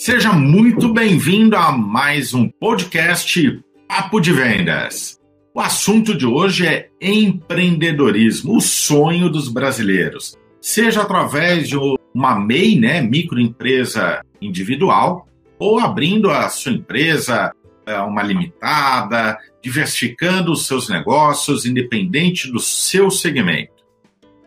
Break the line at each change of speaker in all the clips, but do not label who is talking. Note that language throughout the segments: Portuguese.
Seja muito bem-vindo a mais um podcast Papo de Vendas. O assunto de hoje é empreendedorismo, o sonho dos brasileiros. Seja através de uma MEI, né, microempresa individual, ou abrindo a sua empresa, é, uma limitada, diversificando os seus negócios, independente do seu segmento.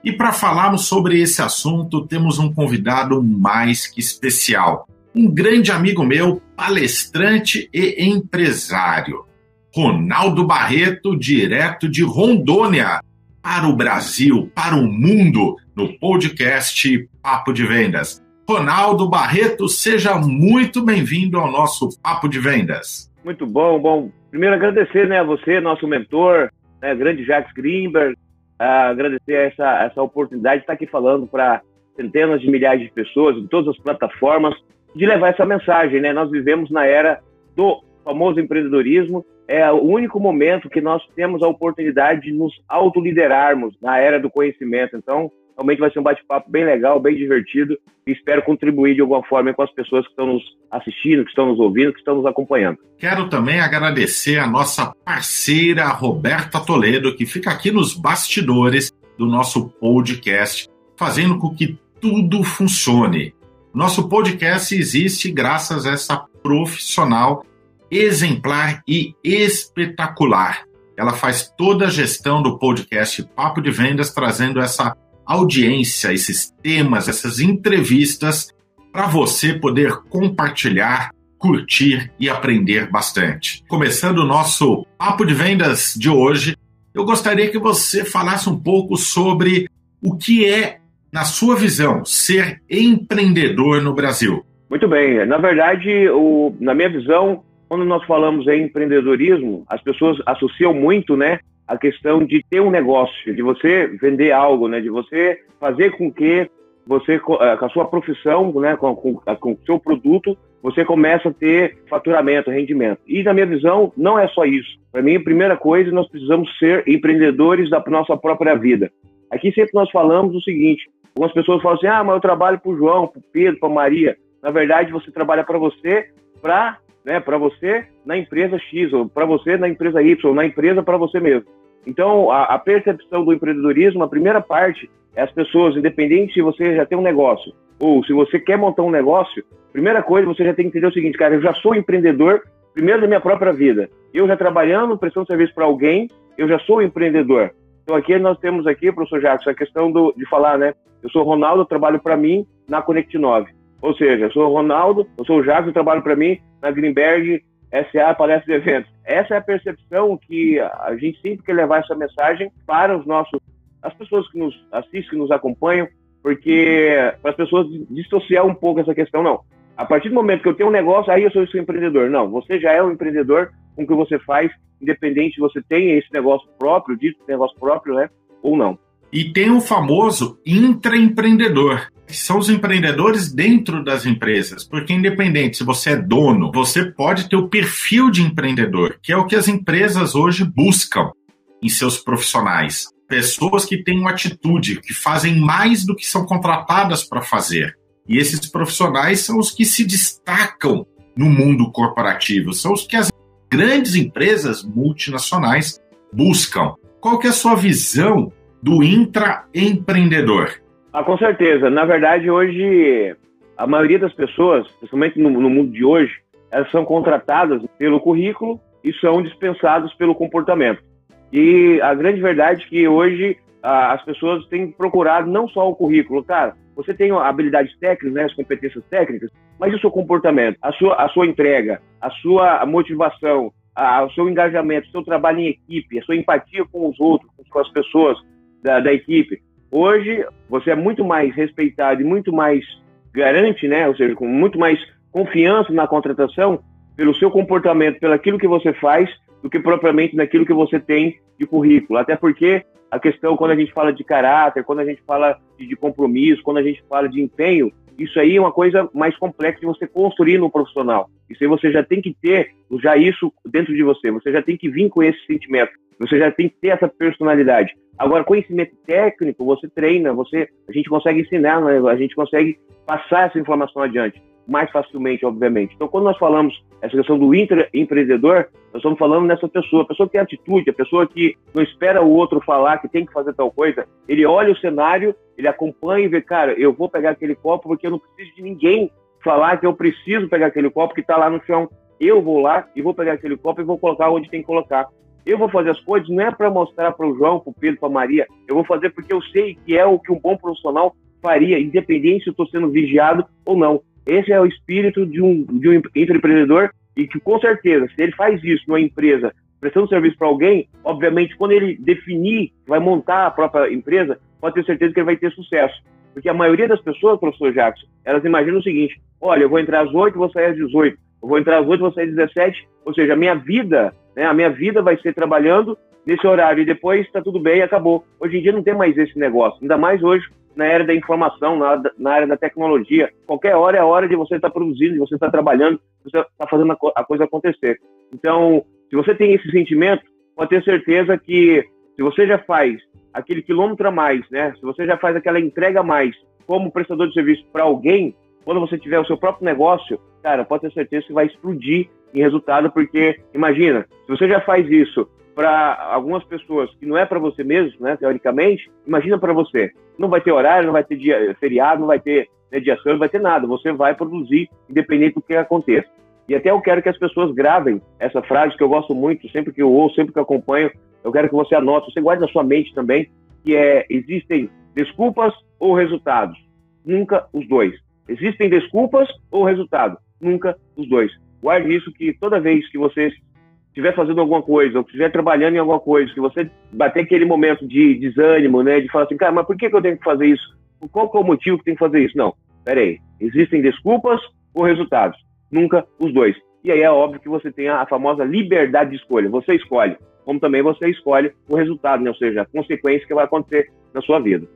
E para falarmos sobre esse assunto, temos um convidado mais que especial. Um grande amigo meu, palestrante e empresário. Ronaldo Barreto, direto de Rondônia, para o Brasil, para o mundo, no podcast Papo de Vendas. Ronaldo Barreto, seja muito bem-vindo ao nosso Papo de Vendas.
Muito bom, bom. Primeiro agradecer né, a você, nosso mentor, né, grande Jacques Greenberg, agradecer essa, essa oportunidade de estar aqui falando para centenas de milhares de pessoas em todas as plataformas, de levar essa mensagem. Né? Nós vivemos na era do famoso empreendedorismo, é o único momento que nós temos a oportunidade de nos autoliderarmos na era do conhecimento. Então, Realmente vai ser um bate-papo bem legal, bem divertido e espero contribuir de alguma forma com as pessoas que estão nos assistindo, que estão nos ouvindo, que estão nos acompanhando.
Quero também agradecer a nossa parceira Roberta Toledo, que fica aqui nos bastidores do nosso podcast, fazendo com que tudo funcione. Nosso podcast existe graças a essa profissional exemplar e espetacular. Ela faz toda a gestão do podcast Papo de Vendas, trazendo essa audiência, esses temas, essas entrevistas, para você poder compartilhar, curtir e aprender bastante. Começando o nosso papo de vendas de hoje, eu gostaria que você falasse um pouco sobre o que é, na sua visão, ser empreendedor no Brasil.
Muito bem. Na verdade, o, na minha visão, quando nós falamos em empreendedorismo, as pessoas associam muito, né, a questão de ter um negócio, de você vender algo, né? De você fazer com que você, com a sua profissão, né? Com o seu produto, você começa a ter faturamento, rendimento. E na minha visão, não é só isso. Para mim, a primeira coisa, nós precisamos ser empreendedores da nossa própria vida. Aqui sempre nós falamos o seguinte: algumas pessoas falam assim, ah, mas eu trabalho para o João, para o Pedro, para Maria. Na verdade, você trabalha para você, para né, para você na empresa X, ou para você na empresa Y, ou na empresa para você mesmo. Então, a, a, percepção do empreendedorismo, a primeira parte é as pessoas, independente se você já tem um negócio ou se você quer montar um negócio, primeira coisa você já tem que entender o seguinte, cara, eu já sou empreendedor, primeiro da minha própria vida. Eu já trabalhando, prestando serviço para alguém, eu já sou empreendedor. Então aqui nós temos aqui, professor Jacques, a questão do, de falar, né? Eu sou Ronaldo, trabalho para mim na Connect 9. Ou seja, eu sou Ronaldo, eu sou o Jacques, eu trabalho para mim na Greenberg SA Palestra de Eventos. Essa é a percepção que a gente sempre quer levar essa mensagem para os nossos, as pessoas que nos assistem, que nos acompanham, porque para as pessoas dissociar um pouco essa questão, não. A partir do momento que eu tenho um negócio, aí eu sou esse empreendedor. Não, você já é um empreendedor com o que você faz, independente se você tem esse negócio próprio, dito negócio próprio, né, ou não.
E tem o famoso intraempreendedor, que são os empreendedores dentro das empresas, porque independente se você é dono, você pode ter o perfil de empreendedor, que é o que as empresas hoje buscam em seus profissionais. Pessoas que têm uma atitude, que fazem mais do que são contratadas para fazer. E esses profissionais são os que se destacam no mundo corporativo, são os que as grandes empresas multinacionais buscam. Qual que é a sua visão do intraempreendedor?
Ah, com certeza. Na verdade, hoje, a maioria das pessoas, principalmente no, no mundo de hoje, elas são contratadas pelo currículo e são dispensadas pelo comportamento. E a grande verdade é que hoje as pessoas têm procurado não só o currículo, cara, você tem habilidades técnicas, né, as competências técnicas, mas e o seu comportamento, a sua, a sua entrega, a sua motivação, a, o seu engajamento, o seu trabalho em equipe, a sua empatia com os outros, com as pessoas, da, da equipe. Hoje, você é muito mais respeitado e muito mais garante, né? Ou seja, com muito mais confiança na contratação pelo seu comportamento, pelo aquilo que você faz, do que propriamente naquilo que você tem de currículo. Até porque a questão, quando a gente fala de caráter, quando a gente fala de, compromisso, quando a gente fala de empenho, isso aí é uma coisa mais complexa de você construir no profissional. Isso aí você já tem que ter já isso dentro de você. Você já tem que vir com esse sentimento. Você já tem que ter essa personalidade. Agora, conhecimento técnico, você treina, você, a gente consegue ensinar, né? a gente consegue passar essa informação adiante. Mais facilmente, obviamente. Então, quando nós falamos essa questão do empreendedor, nós estamos falando nessa pessoa, a pessoa que tem atitude, a pessoa que não espera o outro falar que tem que fazer tal coisa, ele olha o cenário, ele acompanha e vê, cara, eu vou pegar aquele copo porque eu não preciso de ninguém falar que eu preciso pegar aquele copo que está lá no chão. Eu vou lá e vou pegar aquele copo e vou colocar onde tem que colocar. Eu vou fazer as coisas não é para mostrar para o João, para o Pedro, para Maria. Eu vou fazer porque eu sei que é o que um bom profissional faria, independente se eu estou sendo vigiado ou não. Esse é o espírito de um, de um empreendedor e que, com certeza, se ele faz isso numa empresa, prestando serviço para alguém, obviamente, quando ele definir, vai montar a própria empresa, pode ter certeza que ele vai ter sucesso. Porque a maioria das pessoas, professor Jackson, elas imaginam o seguinte: olha, eu vou entrar às 8, vou sair às 18. Eu vou entrar às 8, vou sair às 17. Ou seja, a minha vida, né, a minha vida vai ser trabalhando nesse horário e depois está tudo bem e acabou. Hoje em dia não tem mais esse negócio. Ainda mais hoje na era da informação, na, na área da tecnologia. Qualquer hora é a hora de você estar tá produzindo, de você estar tá trabalhando, de você estar tá fazendo a, a coisa acontecer. Então, se você tem esse sentimento, pode ter certeza que se você já faz aquele quilômetro a mais, né? Se você já faz aquela entrega a mais como prestador de serviço para alguém, quando você tiver o seu próprio negócio, cara, pode ter certeza que vai explodir em resultado, porque imagina, se você já faz isso para algumas pessoas que não é para você mesmo, né, teoricamente, imagina para você. Não vai ter horário, não vai ter dia feriado, não vai ter mediação, não vai ter nada. Você vai produzir independente do que aconteça. E até eu quero que as pessoas gravem essa frase que eu gosto muito, sempre que eu ouço, sempre que eu acompanho, eu quero que você anote, você guarde na sua mente também, que é existem desculpas ou resultados, nunca os dois. Existem desculpas ou resultado, nunca os dois. Guarde isso que toda vez que você estiver fazendo alguma coisa, ou estiver trabalhando em alguma coisa, que você bater aquele momento de desânimo, né, de falar assim, cara, mas por que, que eu tenho que fazer isso? Qual é o motivo que tem que fazer isso? Não, peraí, existem desculpas ou resultados? Nunca os dois. E aí é óbvio que você tem a famosa liberdade de escolha, você escolhe, como também você escolhe o resultado, né, ou seja, a consequência que vai acontecer na sua vida.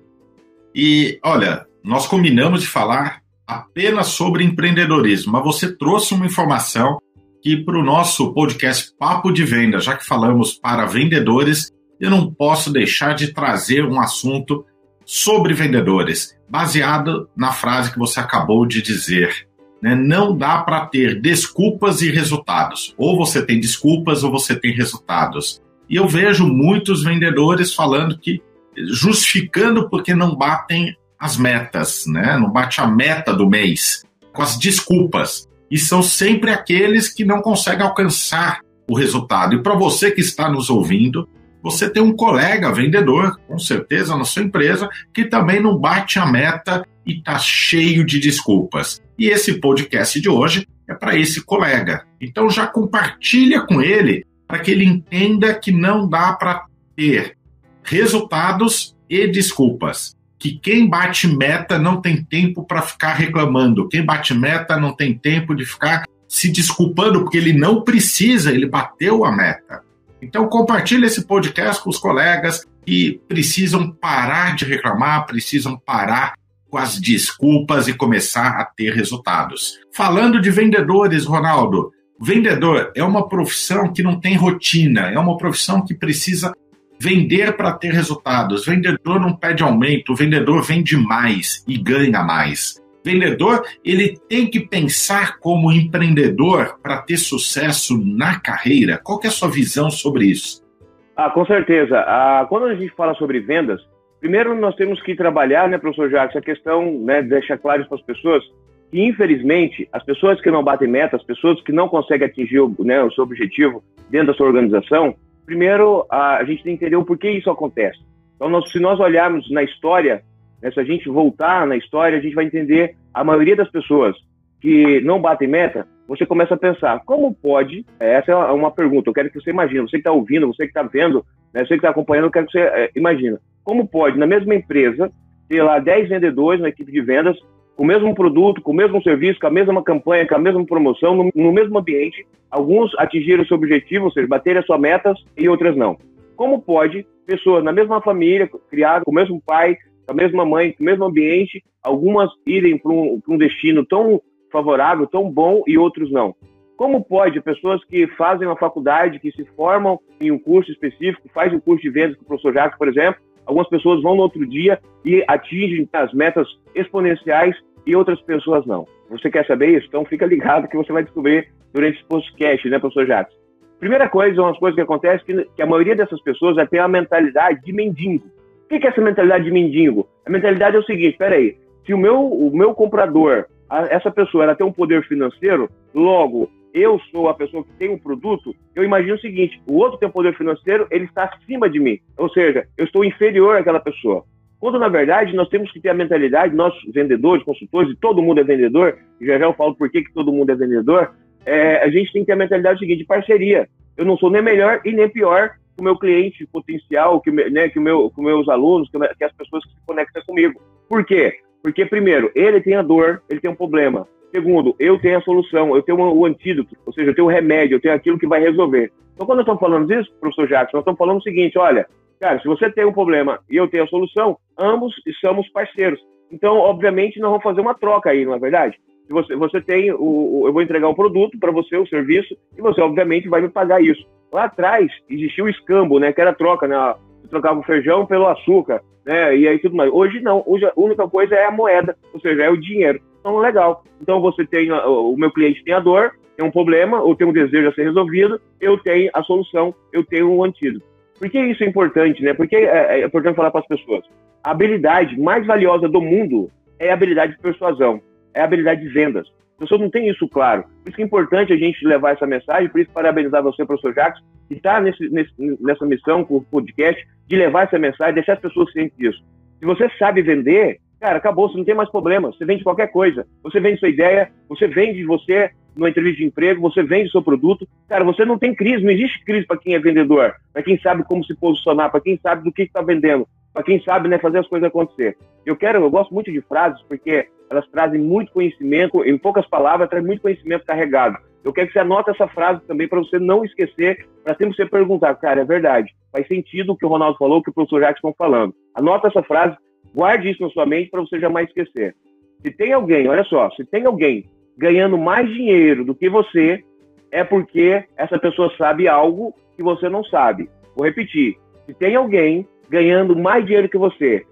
E, olha, nós combinamos de falar apenas sobre empreendedorismo, mas você trouxe uma informação que para o nosso podcast Papo de Venda, já que falamos para vendedores, eu não posso deixar de trazer um assunto sobre vendedores, baseado na frase que você acabou de dizer. Né? Não dá para ter desculpas e resultados. Ou você tem desculpas ou você tem resultados. E eu vejo muitos vendedores falando que justificando porque não batem as metas, né? Não bate a meta do mês com as desculpas e são sempre aqueles que não conseguem alcançar o resultado. E para você que está nos ouvindo, você tem um colega vendedor, com certeza, na sua empresa, que também não bate a meta e está cheio de desculpas. E esse podcast de hoje é para esse colega. Então já compartilha com ele para que ele entenda que não dá para ter resultados e desculpas que quem bate meta não tem tempo para ficar reclamando. Quem bate meta não tem tempo de ficar se desculpando porque ele não precisa, ele bateu a meta. Então compartilhe esse podcast com os colegas que precisam parar de reclamar, precisam parar com as desculpas e começar a ter resultados. Falando de vendedores, Ronaldo, vendedor é uma profissão que não tem rotina, é uma profissão que precisa Vender para ter resultados. Vendedor não pede aumento, o vendedor vende mais e ganha mais. Vendedor, ele tem que pensar como empreendedor para ter sucesso na carreira. Qual é a sua visão sobre isso?
Ah, com certeza. Ah, quando a gente fala sobre vendas, primeiro nós temos que trabalhar, né, professor Jacques, a questão, né, deixar claro para as pessoas que, infelizmente, as pessoas que não batem meta, as pessoas que não conseguem atingir né, o seu objetivo dentro da sua organização, primeiro a, gente tem que entender o porquê isso acontece. Então, nós, se nós olharmos na história, né, se a gente voltar na história, a gente vai entender a maioria das pessoas que não batem meta, você começa a pensar, como pode? É, essa é uma pergunta, eu quero que você imagine, você que está ouvindo, você que está vendo, né, você que está acompanhando, eu quero que você é, imagine. Como pode, na mesma empresa, ter lá 10 vendedores na equipe de vendas, com o mesmo produto, com o mesmo serviço, com a mesma campanha, com a mesma promoção, no, no mesmo ambiente, alguns atingiram seu objetivo, ou seja, bateram as suas metas e outras não. Como pode pessoas na mesma família, criadas com o mesmo pai, com a mesma mãe, com o mesmo ambiente, algumas irem para um, um destino tão favorável, tão bom e outros não? Como pode pessoas que fazem uma faculdade, que se formam em um curso específico, fazem um curso de vendas com o professor Jacques, por exemplo, algumas pessoas vão no outro dia e atingem as metas exponenciais e outras pessoas não. Você quer saber isso? Então fica ligado que você vai descobrir durante esse podcast, né, professor Jacques? Primeira coisa, umas coisas que acontecem que, que a maioria dessas pessoas tem a mentalidade de mendigo. O que é essa mentalidade de mendigo? A mentalidade é o seguinte, peraí, se o meu, o meu comprador, a, essa pessoa, ela tem um poder financeiro, logo, eu sou a pessoa que tem um produto, eu imagino o seguinte, o outro tem poder financeiro, ele está acima de mim. Ou seja, eu estou inferior àquela pessoa. Quando, na verdade, nós temos que ter a mentalidade, nós vendedores, consultores, e todo mundo é vendedor, já já eu falo por que, que todo mundo é vendedor, é, a gente tem que ter a mentalidade seguinte, parceria. Eu não sou nem melhor e nem pior que o meu cliente potencial, que, né, que, o meu, que meus alunos, que, que as pessoas que se conectam comigo. Por quê? Porque, primeiro, ele tem a dor, ele tem um problema. Segundo, eu tenho a solução, eu tenho o antídoto, ou seja, eu tenho o remédio, eu tenho aquilo que vai resolver. Então, quando nós estamos falando disso, professor Jackson, nós estamos falando o seguinte: olha, cara, se você tem um problema e eu tenho a solução, ambos somos parceiros. Então, obviamente, nós vamos fazer uma troca aí, não é verdade? Se você, você tem, o, eu vou entregar o um produto para você, o serviço, e você, obviamente, vai me pagar isso. Lá atrás, existia o escambo, né, que era a troca, né? Você trocava o feijão pelo açúcar, né, e aí tudo mais. Hoje não, hoje a única coisa é a moeda, ou seja, é o dinheiro. Então, legal. Então, você tem, o meu cliente tem a dor, tem um problema, ou tem um desejo a ser resolvido, eu tenho a solução, eu tenho um antídoto. Por que isso é importante, né? Porque é, é importante falar para as pessoas. A habilidade mais valiosa do mundo é a habilidade de persuasão é a habilidade de vendas. A pessoa não tem isso claro. Por isso que é importante a gente levar essa mensagem, por isso parabenizar você, professor Jacques, que está nessa missão com o podcast, de levar essa mensagem, deixar as pessoas cientes disso. Se você sabe vender, cara, acabou, você não tem mais problema. Você vende qualquer coisa. Você vende sua ideia, você vende você numa entrevista de emprego, você vende seu produto. Cara, você não tem crise, não existe crise para quem é vendedor, para quem sabe como se posicionar, para quem sabe do que está vendendo, para quem sabe né, fazer as coisas acontecer. Eu quero, eu gosto muito de frases porque elas trazem muito conhecimento, em poucas palavras, traz muito conhecimento carregado. Eu quero que você anote essa frase também para você não esquecer, para sempre você perguntar, cara, é verdade, faz sentido o que o Ronaldo falou, o que o professor Jacques estão falando. Anota essa frase, guarde isso na sua mente para você jamais esquecer. Se tem alguém, olha só, se tem alguém ganhando mais dinheiro do que você, é porque essa pessoa sabe algo que você não sabe. Vou repetir. Se tem alguém ganhando mais dinheiro que você,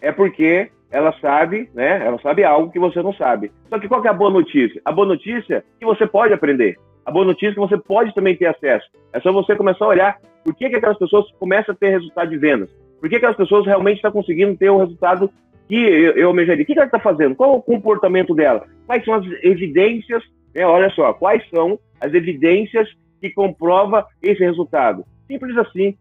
é porque ela sabe, né? Ela sabe algo que você não sabe. Só que qual que é a boa notícia? A boa notícia é que você pode aprender. A boa notícia é que você pode também ter acesso. É só você começar a olhar por que, que aquelas pessoas começam a ter resultado de vendas. Por que, que aquelas pessoas realmente estão conseguindo ter o resultado que eu, eu almejaria? O que, que ela está fazendo? Qual é o comportamento dela? Quais são as evidências? Né? Olha só, quais são as evidências que comprova esse resultado? Simples assim. O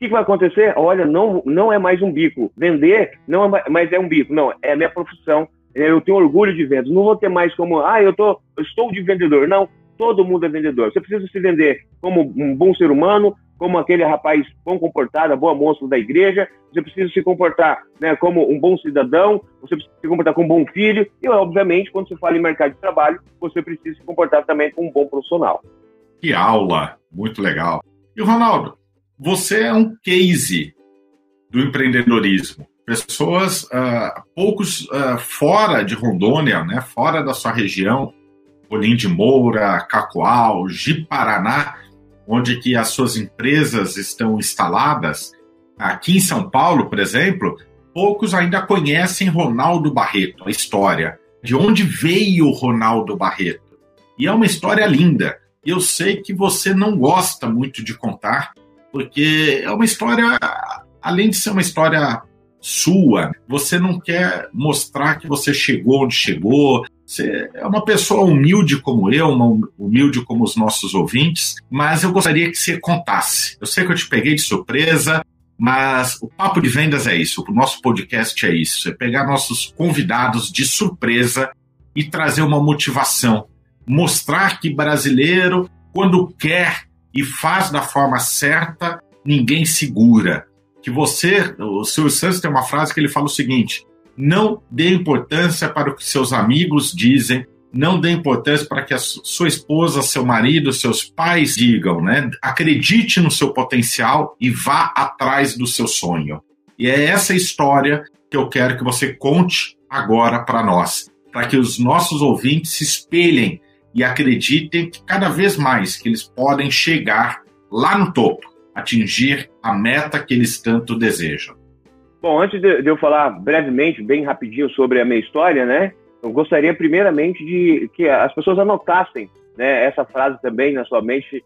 que, vai acontecer? Olha, não, não é mais um bico. Vender não é mais é um bico. Não, é a minha profissão. Eu tenho orgulho de vendas. Não vou ter mais como, ah, eu, tô, eu estou de vendedor. Não, todo mundo é vendedor. Você precisa se vender como um bom ser humano, como aquele rapaz bom comportado, boa moça da igreja. Você precisa se comportar né, como um bom cidadão, você precisa se comportar como um bom filho. E, obviamente, quando você fala em mercado de trabalho, você precisa se comportar também como um bom profissional.
Que aula! Muito legal. E Ronaldo, você é um case do empreendedorismo. Pessoas, uh, poucos uh, fora de Rondônia, né, fora da sua região, Olim de Moura, Cacoal, Ji-Paraná, onde que as suas empresas estão instaladas, aqui em São Paulo, por exemplo, poucos ainda conhecem Ronaldo Barreto, a história. De onde veio Ronaldo Barreto? E é uma história linda. Eu sei que você não gosta muito de contar, porque é uma história, além de ser uma história sua, você não quer mostrar que você chegou onde chegou. Você é uma pessoa humilde como eu, uma humilde como os nossos ouvintes, mas eu gostaria que você contasse. Eu sei que eu te peguei de surpresa, mas o papo de vendas é isso, o nosso podcast é isso, é pegar nossos convidados de surpresa e trazer uma motivação, mostrar que brasileiro, quando quer e faz da forma certa, ninguém segura. Que você, o Silvio Santos tem uma frase que ele fala o seguinte: não dê importância para o que seus amigos dizem, não dê importância para que a sua esposa, seu marido, seus pais digam, né? Acredite no seu potencial e vá atrás do seu sonho. E é essa história que eu quero que você conte agora para nós, para que os nossos ouvintes se espelhem e acreditem que cada vez mais que eles podem chegar lá no topo, atingir a meta que eles tanto desejam.
Bom, antes de eu falar brevemente, bem rapidinho sobre a minha história, né? eu gostaria primeiramente de que as pessoas anotassem né, essa frase também na sua mente,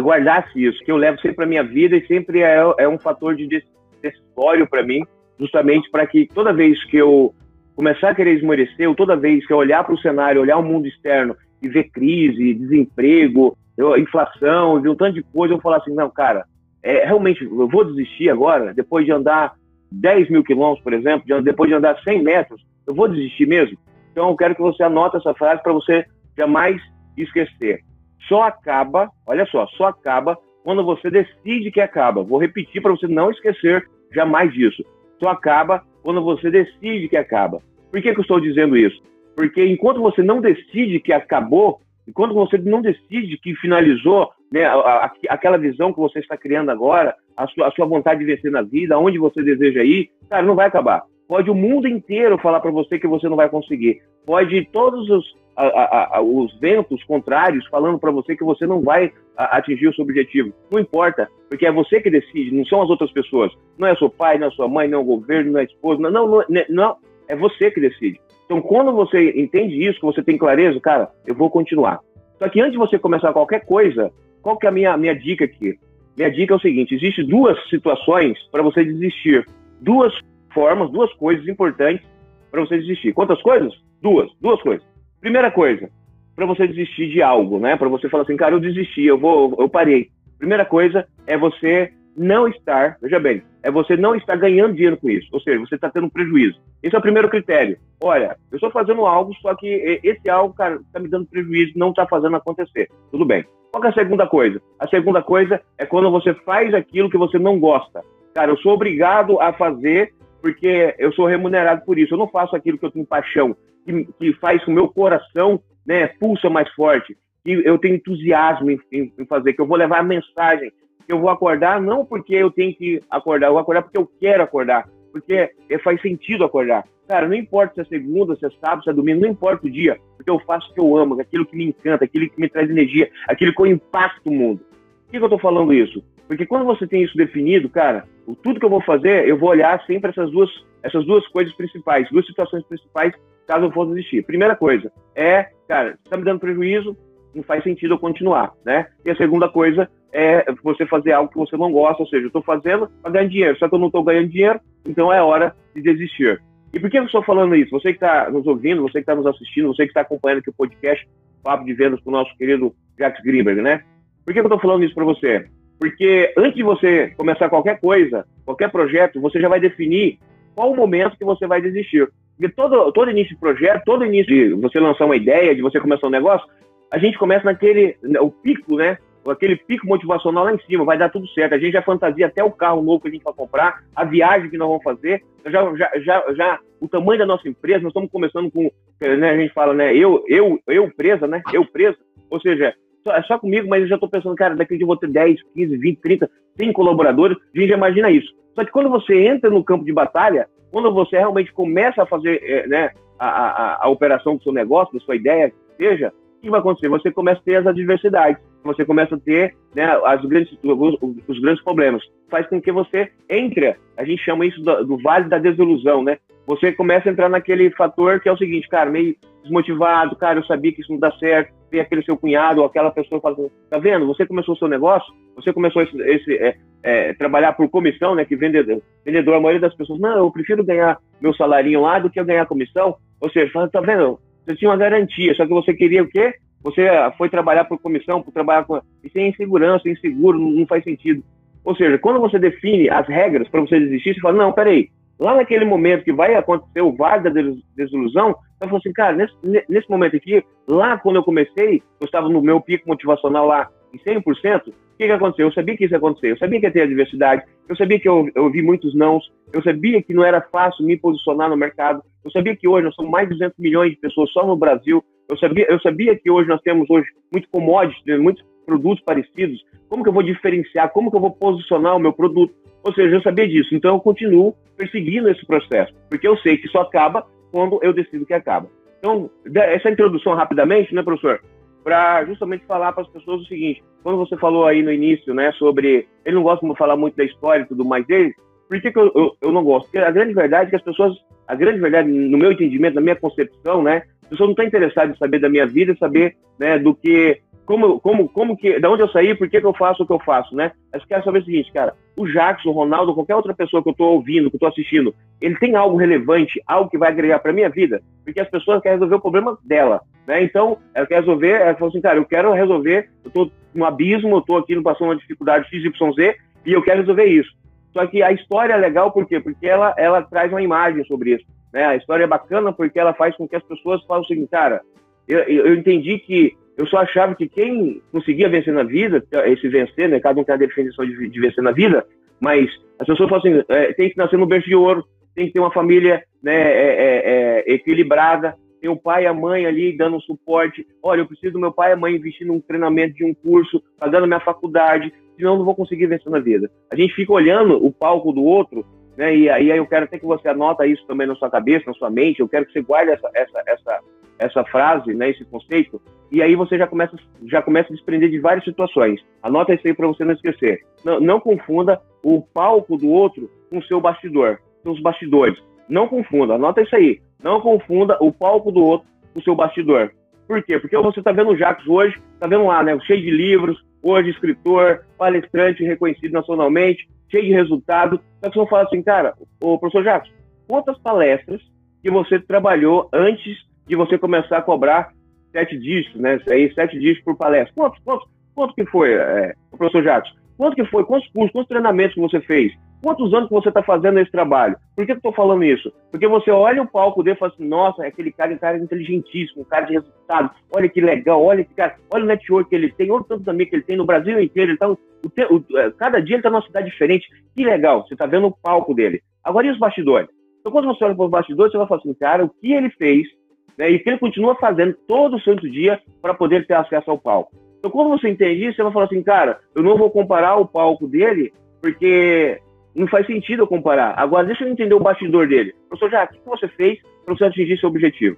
guardasse isso, que eu levo sempre para minha vida e sempre é, é um fator de decisório para mim, justamente para que toda vez que eu começar a querer esmorecer, ou toda vez que eu olhar para o cenário, olhar o mundo externo e ver crise, desemprego, eu, inflação, ver um tanto de coisa, eu falar assim, não, cara, é, realmente, eu vou desistir agora, depois de andar 10 mil quilômetros, por exemplo, de, depois de andar 100 metros, eu vou desistir mesmo? Então, eu quero que você anote essa frase para você jamais esquecer. Só acaba, olha só, só acaba quando você decide que acaba. Vou repetir para você não esquecer jamais disso. Só acaba quando você decide que acaba. Por que, que eu estou dizendo isso? Porque enquanto você não decide que acabou, enquanto você não decide que finalizou né, a, a, aquela visão que você está criando agora, a sua, a sua vontade de vencer na vida, aonde você deseja ir, cara, não vai acabar. Pode o mundo inteiro falar para você que você não vai conseguir. Pode todos os, a, os ventos contrários falando para você que você não vai atingir o seu objetivo. Não importa, porque é você que decide, não são as outras pessoas. Não é seu pai, não é sua mãe, não é o governo, não é a esposa. Não, não, não, não é você que decide. Então, quando você entende isso, que você tem clareza, cara, eu vou continuar. Só que antes de você começar qualquer coisa, qual que é a minha, minha dica aqui? Minha dica é o seguinte: existem duas situações para você desistir. Duas formas, duas coisas importantes para você desistir. Quantas coisas? Duas. Duas coisas. Primeira coisa, para você desistir de algo, né? Para você falar assim, cara, eu desisti, eu vou, eu parei. Primeira coisa é você não estar, veja bem, é você não estar ganhando dinheiro com isso. Ou seja, você está tendo prejuízo. Esse é o primeiro critério. Olha, eu estou fazendo algo, só que esse algo, cara, está me dando prejuízo, não está fazendo acontecer. Tudo bem. Qual é a segunda coisa? A segunda coisa é quando você faz aquilo que você não gosta. Cara, eu sou obrigado a fazer porque eu sou remunerado por isso. Eu não faço aquilo que eu tenho paixão, que, que faz com o meu coração né, pulsa mais forte, que eu tenho entusiasmo em, em, em fazer, que eu vou levar a mensagem, que eu vou acordar não porque eu tenho que acordar, eu vou acordar porque eu quero acordar, porque faz sentido acordar. Cara, não importa se é segunda, se é sábado, se é domingo, não importa o dia, porque eu faço o que eu amo, aquilo que me encanta, aquilo que me traz energia, aquilo que eu impacto o mundo. Por que, que eu tô falando isso? Porque quando você tem isso definido, cara, tudo que eu vou fazer, eu vou olhar sempre essas duas, essas duas coisas principais, duas situações principais, caso eu fosse desistir. Primeira coisa é, cara, está me dando prejuízo, não faz sentido eu continuar, né? E a segunda coisa é você fazer algo que você não gosta, ou seja, eu estou fazendo para ganhar dinheiro, só que eu não estou ganhando dinheiro, então é hora de desistir. E por que eu estou falando isso? Você que está nos ouvindo, você que está nos assistindo, você que está acompanhando aqui o podcast Papo de Vendas com o nosso querido Jacques Greenberg, né? Por que eu estou falando isso para você? Porque antes de você começar qualquer coisa, qualquer projeto, você já vai definir qual o momento que você vai desistir. Porque todo, todo início de projeto, todo início de você lançar uma ideia, de você começar um negócio, a gente começa naquele, o pico, né? Aquele pico motivacional lá em cima, vai dar tudo certo. A gente já fantasia até o carro novo que a gente vai comprar, a viagem que nós vamos fazer, já, já, já, já o tamanho da nossa empresa, nós estamos começando com, né, a gente fala, né, eu, eu, eu presa, né, eu presa, ou seja, é só comigo, mas eu já estou pensando, cara, daqui eu vou ter 10, 15, 20, 30, 100 colaboradores, a gente já imagina isso. Só que quando você entra no campo de batalha, quando você realmente começa a fazer é, né, a, a, a, operação do seu negócio, da sua ideia, seja, que vai acontecer? Você começa a ter as adversidades, você começa a ter né, as grandes, os, os, grandes problemas. Faz com que você entre, a gente chama isso do, do vale da desilusão, né? Você começa a entrar naquele fator que é o seguinte, cara, meio desmotivado, cara, eu sabia que isso não dá certo, tem aquele seu cunhado ou aquela pessoa falando, tá vendo? Você começou o seu negócio, você começou esse, esse é, é, trabalhar por comissão, né? Que vendedor, vendedor, a maioria das pessoas, não, eu prefiro ganhar meu salarinho lá do que eu ganhar comissão. Ou seja, tá vendo? Você tinha uma garantia, só que você queria o quê? Você foi trabalhar por comissão, por trabalhar com. Isso é insegurança, inseguro, não, faz sentido. Ou seja, quando você define as regras para você desistir, você fala, não, peraí, lá naquele momento que vai acontecer o vale da desilusão, eu falo assim, cara, nesse, nesse momento aqui, lá quando eu comecei, eu estava no meu pico motivacional lá em 100%, o que, que aconteceu? Eu sabia que isso ia acontecer, eu sabia que ia ter adversidade, eu sabia que eu, eu ouvi muitos nãos, eu sabia que não era fácil me posicionar no mercado, eu sabia que hoje nós somos mais de 200 milhões de pessoas só no Brasil, eu sabia, eu sabia que hoje nós temos hoje muito commodities, né, muitos produtos parecidos, como que eu vou diferenciar, como que eu vou posicionar o meu produto, ou seja, eu sabia disso, então eu continuo perseguindo esse processo, porque eu sei que isso acaba quando eu decido que acaba. Então, essa introdução rapidamente, né, professor, para justamente falar para as pessoas o seguinte: quando você falou aí no início, né, sobre ele não gosta de falar muito da história e tudo mais dele, por que, que eu, eu, eu, não gosto? Porque a grande verdade é que as pessoas a grande verdade, no meu entendimento, na minha concepção, né? As pessoas não estão interessadas em saber da minha vida, saber né, do que como, como, como que, da onde eu saí, por que, que eu faço o que eu faço, né? Mas quero saber o seguinte, cara, o Jackson, o Ronaldo, qualquer outra pessoa que eu estou ouvindo, que eu estou assistindo, ele tem algo relevante, algo que vai agregar para minha vida? Porque as pessoas querem resolver o problema dela, né? Então, ela quer resolver, ela falou assim, cara, eu quero resolver, eu estou num abismo, eu estou aqui passando uma dificuldade XYZ e eu quero resolver isso. Só que a história é legal por quê? Porque ela, ela traz uma imagem sobre isso. Né? A história é bacana porque ela faz com que as pessoas falem o seguinte, cara, eu, eu entendi que eu só achava que quem conseguia vencer na vida, esse vencer, né? Cada um tem a definição de, de vencer na vida, mas as pessoas falam assim, é, tem que nascer no berço de ouro, tem que ter uma família né, é, é, é, equilibrada, tem o pai e a mãe ali dando suporte. Olha, eu preciso do meu pai e a mãe investir num treinamento de um curso, pagando minha faculdade, senão não vou conseguir vencer na vida. A gente fica olhando o palco do outro, né? E aí eu quero até que você anota isso também na sua cabeça, na sua mente. Eu quero que você guarde essa, essa, essa, essa frase, né? Esse conceito. E aí você já começa, já começa a desprender de várias situações. Anota isso aí para você não esquecer. Não, não confunda o palco do outro com o seu bastidor, com os bastidores. Não confunda, anota isso aí. Não confunda o palco do outro com o seu bastidor. Por quê? Porque você está vendo o Jacques hoje, está vendo lá, né? Cheio de livros, hoje escritor, palestrante reconhecido nacionalmente, cheio de resultado. Só que você fala assim, cara, o professor Jacques, quantas palestras que você trabalhou antes de você começar a cobrar sete dígitos, né? Aí, sete dígitos por palestra. Quanto, quanto, quanto que foi, é, professor Jacques? Quanto que foi? Quantos cursos, quantos treinamentos que você fez? Quantos anos que você está fazendo esse trabalho? Por que eu estou falando isso? Porque você olha o palco dele e fala assim, nossa, é aquele cara, cara inteligentíssimo, um cara de resultado, olha que legal, olha que cara, olha o network que ele tem, olha o tanto também que ele tem no Brasil inteiro, ele tá, o, o, é, cada dia ele está numa cidade diferente, que legal, você está vendo o palco dele. Agora e os bastidores? Então quando você olha para os bastidores, você vai falar assim, cara, o que ele fez, né, e que ele continua fazendo todo santo dia para poder ter acesso ao palco. Então quando você entende isso, você vai falar assim, cara, eu não vou comparar o palco dele, porque não faz sentido eu comparar. Agora, deixa eu entender o bastidor dele. Professor, já, o que você fez para você atingir seu objetivo?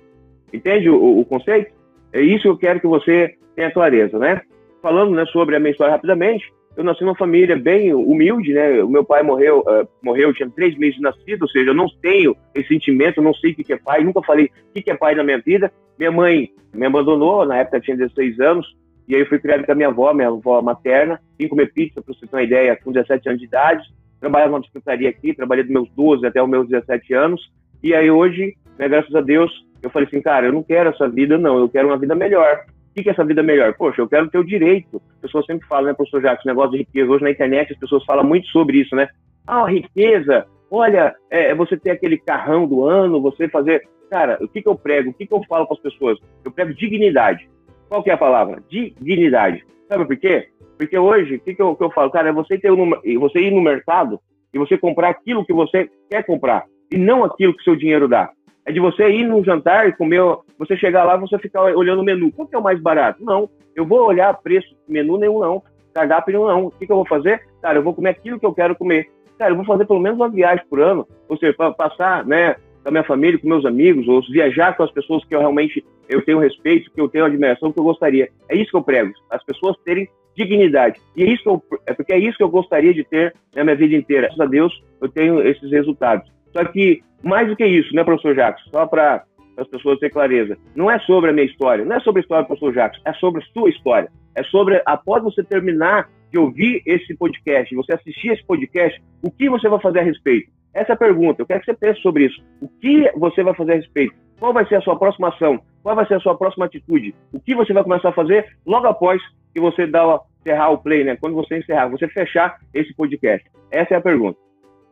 Entende o, o, conceito? É isso que eu quero que você tenha clareza, né? Falando né, sobre a minha história rapidamente, eu nasci numa família bem humilde, né? O meu pai morreu, uh, morreu, tinha três meses de nascido, ou seja, eu não tenho esse sentimento, não sei o que é pai, nunca falei o que é pai na minha vida. Minha mãe me abandonou, na época tinha 16 anos, e aí eu fui criado com a minha avó, minha avó materna, vim comer pizza, para você ter uma ideia, com 17 anos de idade, trabalhava numa secretaria aqui, trabalhei dos meus 12 até os meus 17 anos, e aí hoje, né, graças a Deus, eu falei assim, cara, eu não quero essa vida, não, eu quero uma vida melhor. O que é essa vida melhor? Poxa, eu quero ter o direito. As pessoas sempre falam, né, professor Jacques, negócio de riqueza. Hoje na internet as pessoas falam muito sobre isso, né? Ah, riqueza, olha, é, é você ter aquele carrão do ano, você fazer. Cara, o que, que eu prego? O que, que eu falo para as pessoas? Eu prego dignidade. Qual que é a palavra? Dignidade. Sabe por quê? Porque hoje, o que, que, eu, que eu falo? Cara, é você, ter um, você ir no mercado e você comprar aquilo que você quer comprar e não aquilo que seu dinheiro dá. É de você ir num jantar e comer, você chegar lá você ficar olhando o menu. Qual que é o mais barato? Não. Eu vou olhar preço, menu nenhum não, cardápio nenhum não. O que, que eu vou fazer? Cara, eu vou comer aquilo que eu quero comer. Cara, eu vou fazer pelo menos uma viagem por ano, ou seja, para passar, né, com a minha família, com meus amigos, ou viajar com as pessoas que eu realmente eu tenho respeito, que eu tenho admiração, que eu gostaria. É isso que eu prego. As pessoas terem dignidade. E é isso que eu, é porque é isso que eu gostaria de ter na minha vida inteira. Graças a Deus eu tenho esses resultados. Só que mais do que isso, né, professor Jacques? Só para as pessoas terem clareza. Não é sobre a minha história, não é sobre a história do professor Jacques, é sobre a sua história. É sobre, após você terminar de ouvir esse podcast, você assistir esse podcast, o que você vai fazer a respeito? Essa é a pergunta. Eu quero que você pense sobre isso. O que você vai fazer a respeito? Qual vai ser a sua próxima ação? Qual vai ser a sua próxima atitude? O que você vai começar a fazer logo após que você dá encerrar o play, né? Quando você encerrar, você fechar esse podcast. Essa é a pergunta.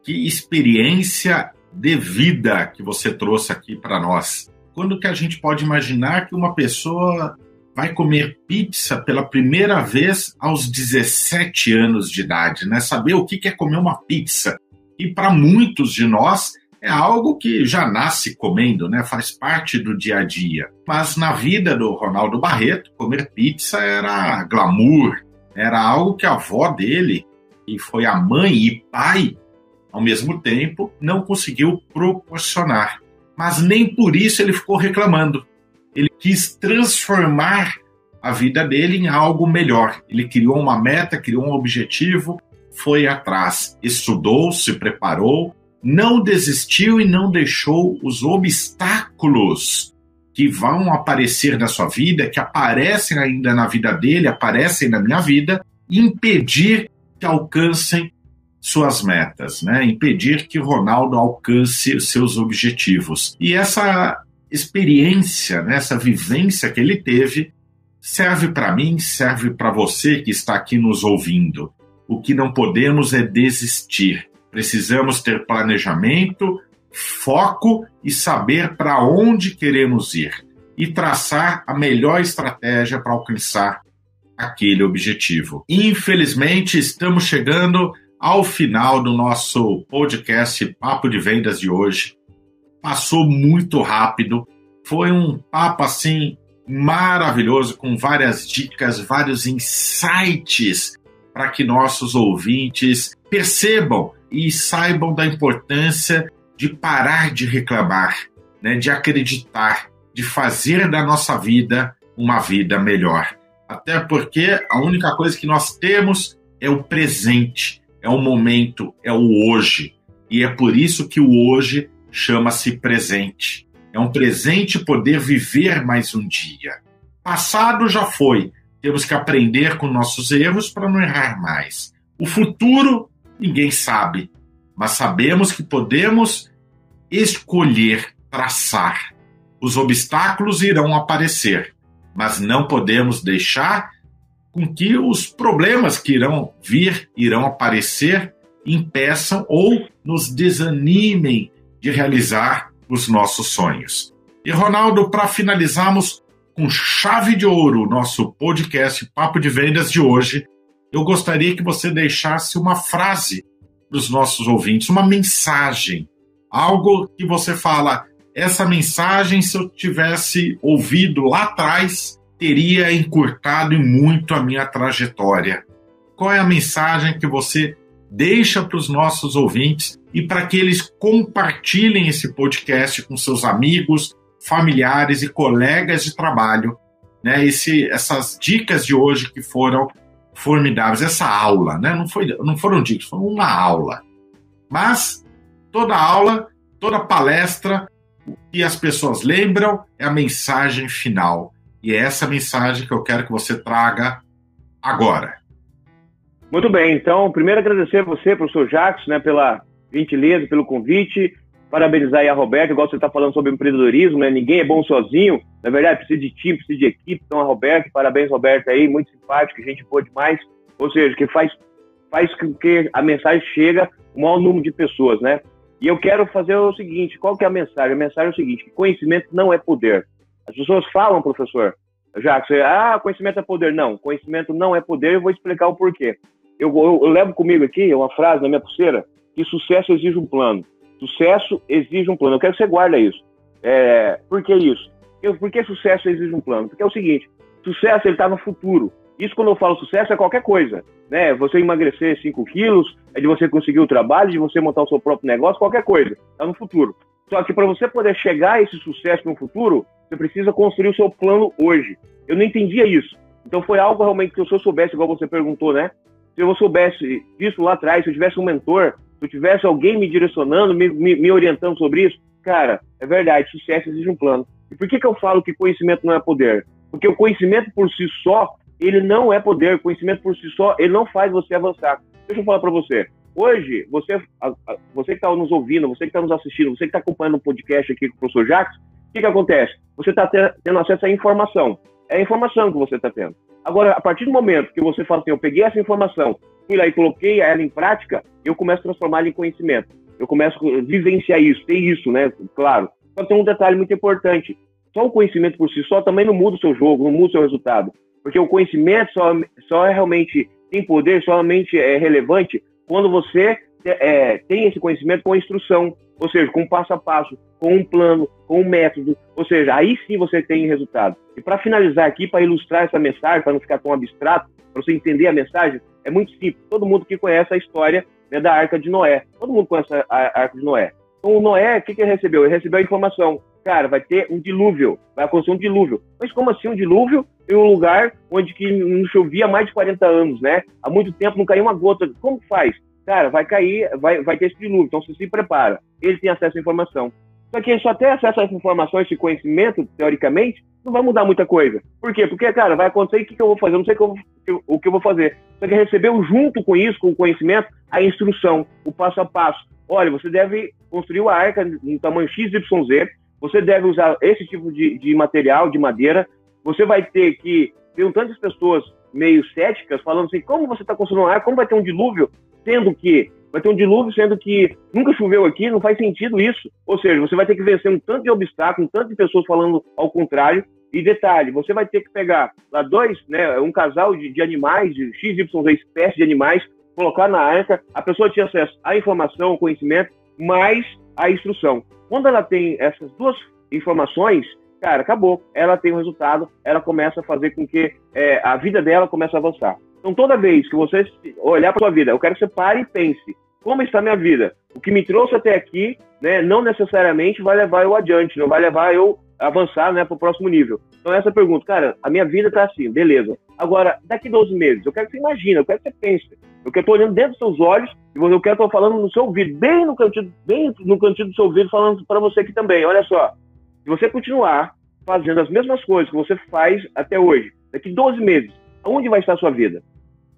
Que experiência de vida que você trouxe aqui para nós. Quando que a gente pode imaginar que uma pessoa vai comer pizza pela primeira vez aos 17 anos de idade, né? Saber o que é comer uma pizza. E para muitos de nós é algo que já nasce comendo, né? Faz parte do dia a dia. Mas na vida do Ronaldo Barreto, comer pizza era glamour, era algo que a avó dele, que foi a mãe e pai ao mesmo tempo, não conseguiu proporcionar. Mas nem por isso ele ficou reclamando. Ele quis transformar a vida dele em algo melhor. Ele criou uma meta, criou um objetivo, foi atrás, estudou, se preparou, não desistiu e não deixou os obstáculos que vão aparecer na sua vida, que aparecem ainda na vida dele, aparecem na minha vida, impedir que alcancem suas metas, né? Impedir que Ronaldo alcance seus objetivos. E essa experiência, né, essa vivência que ele teve, serve para mim, serve para você que está aqui nos ouvindo. O que não podemos é desistir. Precisamos ter planejamento, foco e saber para onde queremos ir e traçar a melhor estratégia para alcançar aquele objetivo. Infelizmente, estamos chegando ao final do nosso podcast Papo de Vendas de hoje. Passou muito rápido, foi um papo assim maravilhoso com várias dicas, vários insights para que nossos ouvintes percebam e saibam da importância de parar de reclamar, né, de acreditar, de fazer da nossa vida uma vida melhor. Até porque a única coisa que nós temos é o presente, é o momento, é o hoje. E é por isso que o hoje chama-se presente. É um presente poder viver mais um dia. Passado já foi. Temos que aprender com nossos erros para não errar mais. O futuro, ninguém sabe, mas sabemos que podemos escolher traçar. Os obstáculos irão aparecer, mas não podemos deixar com que os problemas que irão vir, irão aparecer, impeçam ou nos desanimem de realizar os nossos sonhos. E Ronaldo, para finalizarmos com chave de ouro nosso podcast Papo de Vendas de hoje, eu gostaria que você deixasse uma frase para os nossos ouvintes, uma mensagem algo que você fala, essa mensagem, se eu tivesse ouvido lá atrás, teria encurtado muito a minha trajetória. Qual é a mensagem que você deixa para os nossos ouvintes e para que eles compartilhem esse podcast com seus amigos, familiares e colegas de trabalho? Né? Esse, essas dicas de hoje que foram formidáveis, essa aula, né? não, foi, não foram dicas, foi uma aula. Mas toda aula, toda palestra, o que as pessoas lembram é a mensagem final. E é essa mensagem que eu quero que você traga agora.
Muito bem, então, primeiro agradecer a você, professor Jacques, né, pela gentileza, pelo convite, parabenizar aí a Roberta, igual você está falando sobre empreendedorismo, né, ninguém é bom sozinho, na verdade precisa de time, precisa de equipe, então a Roberta, parabéns Roberta aí, muito simpática, gente boa demais, ou seja, que faz, faz com que a mensagem chega o maior número de pessoas, né, e eu quero fazer o seguinte: qual que é a mensagem? A mensagem é o seguinte: conhecimento não é poder. As pessoas falam, professor, já que você, ah, conhecimento é poder. Não, conhecimento não é poder. Eu vou explicar o porquê. Eu, eu, eu levo comigo aqui uma frase na minha pulseira que sucesso exige um plano. Sucesso exige um plano. Eu quero que você guarde isso. É, por que isso? Por que sucesso exige um plano? Porque é o seguinte: sucesso ele está no futuro. Isso, quando eu falo sucesso, é qualquer coisa. Né? Você emagrecer 5 quilos, é de você conseguir o trabalho, de você montar o seu próprio negócio, qualquer coisa. Está no futuro. Só que para você poder chegar a esse sucesso no futuro, você precisa construir o seu plano hoje. Eu não entendia isso. Então foi algo realmente que se eu soubesse, igual você perguntou, né? Se eu soubesse disso lá atrás, se eu tivesse um mentor, se eu tivesse alguém me direcionando, me, me, me orientando sobre isso, cara, é verdade, sucesso exige um plano. E por que, que eu falo que conhecimento não é poder? Porque o conhecimento por si só, ele não é poder. Conhecimento por si só, ele não faz você avançar. Deixa eu falar para você. Hoje, você, você que está nos ouvindo, você que está nos assistindo, você que está acompanhando o podcast aqui com o professor Jacques, o que, que acontece? Você está tendo acesso à informação. É a informação que você está tendo. Agora, a partir do momento que você fala assim, eu peguei essa informação, fui lá e coloquei ela em prática, eu começo a transformá-la em conhecimento. Eu começo a vivenciar isso, ter isso, né? Claro. Só tem um detalhe muito importante. Só o conhecimento por si só também não muda o seu jogo, não muda o seu resultado. Porque o conhecimento só, só é realmente tem poder, somente é relevante quando você é, tem esse conhecimento com instrução, ou seja, com passo a passo, com um plano, com um método, ou seja, aí sim você tem resultado. E para finalizar aqui, para ilustrar essa mensagem, para não ficar tão abstrato, para você entender a mensagem, é muito simples. Todo mundo que conhece a história né, da Arca de Noé, todo mundo conhece a Arca de Noé. Então, o Noé, o que, que ele recebeu? Ele recebeu a informação cara, vai ter um dilúvio, vai acontecer um dilúvio. Mas como assim um dilúvio em um lugar onde que não chovia há mais de 40 anos, né? Há muito tempo não caiu uma gota. Como faz? cara, vai cair, vai, vai ter esse dilúvio, então você se prepara. Ele tem acesso à informação. Só que ele só tem acesso a essa informação, esse conhecimento, teoricamente, não vai mudar muita coisa. Por quê? Porque, cara, vai acontecer o que, que eu vou fazer, eu não sei o que eu, o que eu vou fazer. Só que recebeu junto com isso, com o conhecimento, a instrução, o passo a passo. Olha, você deve construir uma arca no tamanho XYZ, você deve usar esse tipo de, de material, de madeira, você vai ter que ter tantas pessoas meio céticas falando assim, como você está construindo uma arca, como vai ter um dilúvio, sendo que vai ter um dilúvio, sendo que nunca choveu aqui, não faz sentido isso. Ou seja, você vai ter que vencer um tanto de obstáculos, um tanto de pessoas falando ao contrário, e detalhe, você vai ter que pegar lá dois, né, um casal de, de animais, de XYZ espécies de animais, colocar na arca, a pessoa tinha acesso à informação, ao conhecimento, mais à instrução. Quando ela tem essas duas informações, cara, acabou. Ela tem o um resultado, ela começa a fazer com que é, a vida dela comece a avançar. Então, toda vez que você olhar para sua vida, eu quero que você pare e pense: como está a minha vida? O que me trouxe até aqui, né, não necessariamente vai levar eu adiante, não vai levar eu avançar né, para o próximo nível. Então, essa pergunta, cara, a minha vida está assim, beleza. Agora, daqui 12 meses, eu quero que você imagine, eu quero que você pense. Eu quero estar olhando dentro dos seus olhos e eu quero estar falando no seu ouvido, bem no cantinho, bem no cantinho do seu ouvido, falando para você aqui também. Olha só, se você continuar fazendo as mesmas coisas que você faz até hoje, daqui 12 meses, aonde vai estar a sua vida?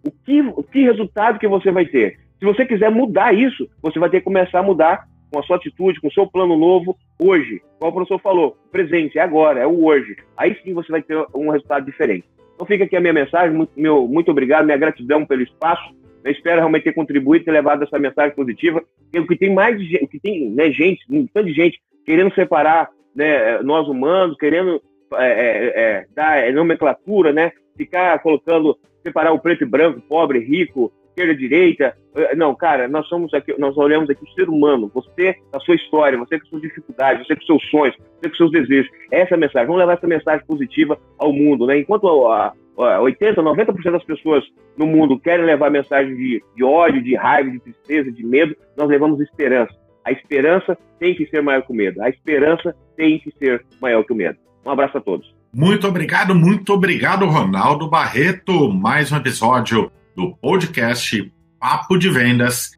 O que, o que resultado que você vai ter? Se você quiser mudar isso, você vai ter que começar a mudar com a sua atitude, com o seu plano novo hoje. Como o professor falou, presente, é agora, é o hoje. Aí sim você vai ter um resultado diferente. Então fica aqui a minha mensagem, muito, meu, muito obrigado, minha gratidão pelo espaço. Eu espero realmente ter contribuído, ter levado essa mensagem positiva. Porque o que tem mais o que tem né, gente, um tanto de gente querendo separar né, nós humanos, querendo é, é, é dar nomenclatura, né, ficar colocando, separar o preto e branco, pobre, rico, esquerda, direita. Eh, não, cara, nós somos aqui, nós olhamos aqui o ser humano, você, a sua história, você com suas dificuldades, você com seus sonhos, você com seus desejos. Essa é a mensagem. Vamos levar essa mensagem positiva ao mundo, né? Enquanto a, a 80, 90% das pessoas no mundo querem levar mensagem de, de ódio, de raiva, de tristeza, de medo, nós levamos esperança. A esperança tem que ser maior que o medo. A esperança tem que ser maior que o medo. Um abraço a todos.
Muito obrigado, muito obrigado, Ronaldo Barreto. Mais um episódio do podcast Papo de Vendas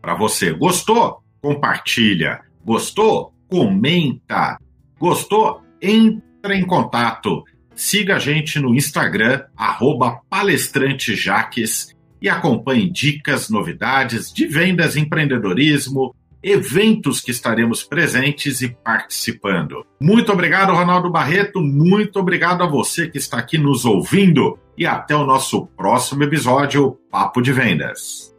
para você. Gostou? Compartilha. Gostou? Comenta. Gostou? Entra em contato. Siga a gente no Instagram, palestrantejaques e acompanhe dicas, novidades de vendas, empreendedorismo, eventos que estaremos presentes e participando. Muito obrigado, Ronaldo Barreto. Muito obrigado a você que está aqui nos ouvindo. E até o nosso próximo episódio Papo de Vendas.